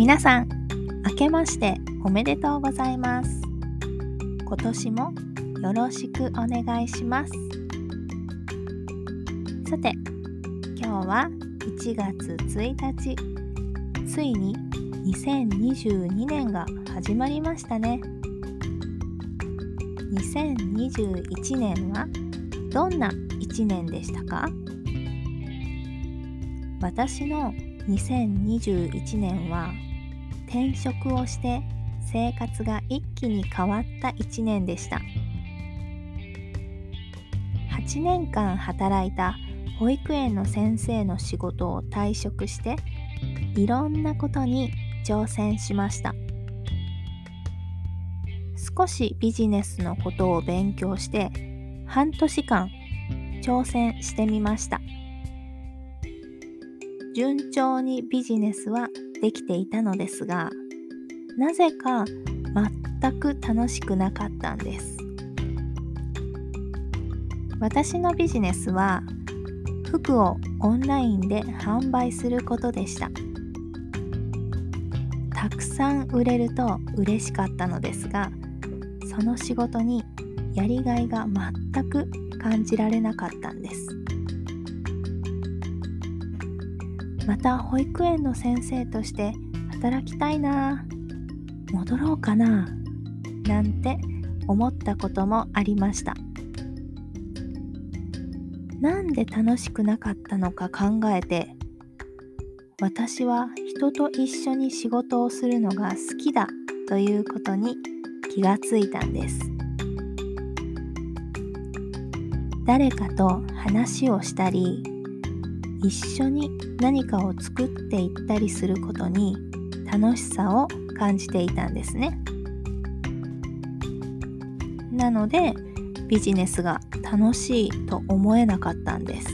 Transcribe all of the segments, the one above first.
皆さん明けましておめでとうございます。今年もよろしくお願いします。さて今日は1月1日ついに2022年が始まりましたね。2021年はどんな1年でしたか？私の2021年は転職をして生活が一気に変わった1年でした。8年間働いた保育園の先生の仕事を退職していろんなことに挑戦しました。少しビジネスのことを勉強して半年間挑戦してみました。順調にビジネスはできていたのですがなぜか全く楽しくなかったんです。私のビジネスは服をオンラインで販売することでした。たくさん売れると嬉しかったのですがその仕事にやりがいが全く感じられなかったんです。また保育園の先生として働きたいな。戻ろうかな。なんて思ったこともありました。なんで楽しくなかったのか考えて私は人と一緒に仕事をするのが好きだということに気がついたんです。誰かと話をしたり一緒に何かを作っていったりすることに楽しさを感じていたんですね。なのでビジネスが楽しいと思えなかったんです。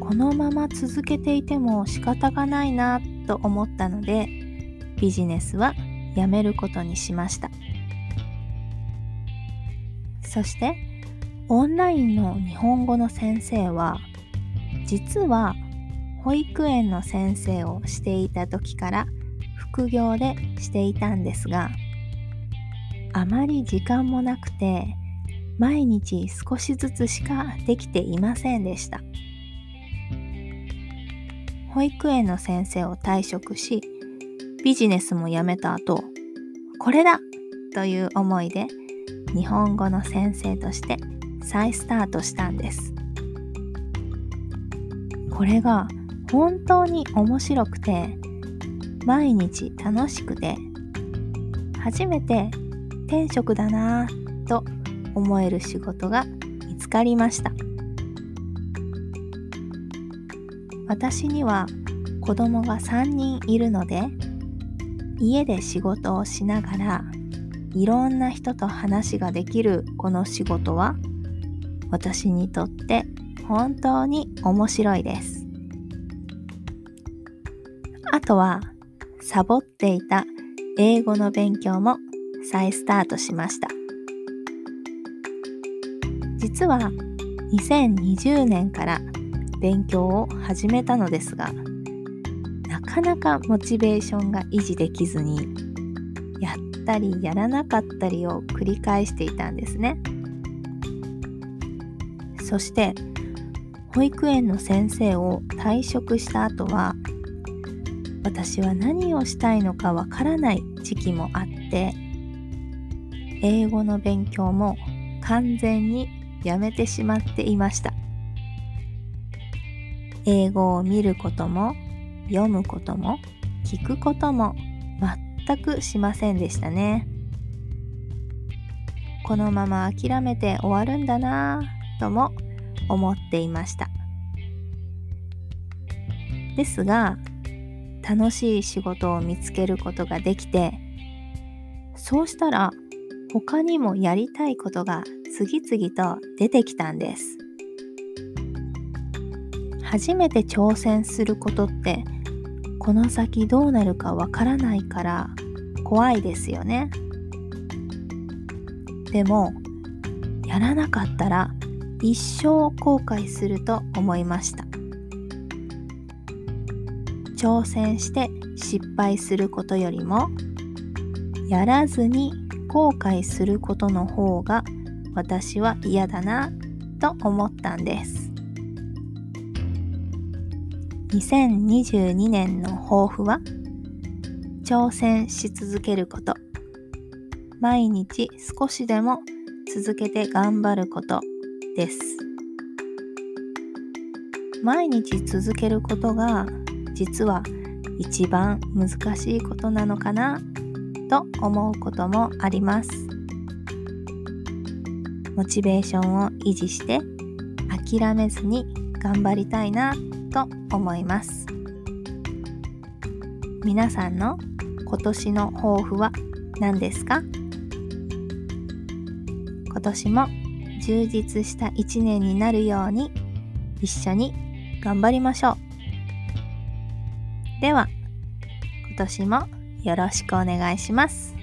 このまま続けていても仕方がないなと思ったのでビジネスはやめることにしました。そしてオンラインの日本語の先生は実は保育園の先生をしていた時から副業でしていたんですがあまり時間もなくて毎日少しずつしかできていませんでした。保育園の先生を退職しビジネスも辞めた後これだという思いで日本語の先生として再スタートしたんです。これが本当に面白くて毎日楽しくて初めて転職だなぁと思える仕事が見つかりました。私には子供が3人いるので家で仕事をしながらいろんな人と話ができるこの仕事は私にとって本当に面白いです。あとはサボっていた英語の勉強も再スタートしました。実は2020年から勉強を始めたのですがなかなかモチベーションが維持できずにやったりやらなかったりを繰り返していたんですね。そして保育園の先生を退職した後は私は何をしたいのかわからない時期もあって英語の勉強も完全にやめてしまっていました。英語を見ることも読むことも聞くことも全くしませんでしたね。このまま諦めて終わるんだなぁとも思っていました。ですが楽しい仕事を見つけることができてそうしたら他にもやりたいことが次々と出てきたんです。初めて挑戦することってこの先どうなるかわからないから怖いですよね。でもやらなかったら一生後悔すると思いました。挑戦して失敗することよりもやらずに後悔することの方が私は嫌だなと思ったんです。2022年の抱負は挑戦し続けること。毎日少しでも続けて頑張ること。です。毎日続けることが実は一番難しいことなのかなと思うこともあります。モチベーションを維持して諦めずに頑張りたいなと思います。皆さんの今年の抱負は何ですか？今年も充実した一年になるように一緒に頑張りましょうでは今年もよろしくお願いします。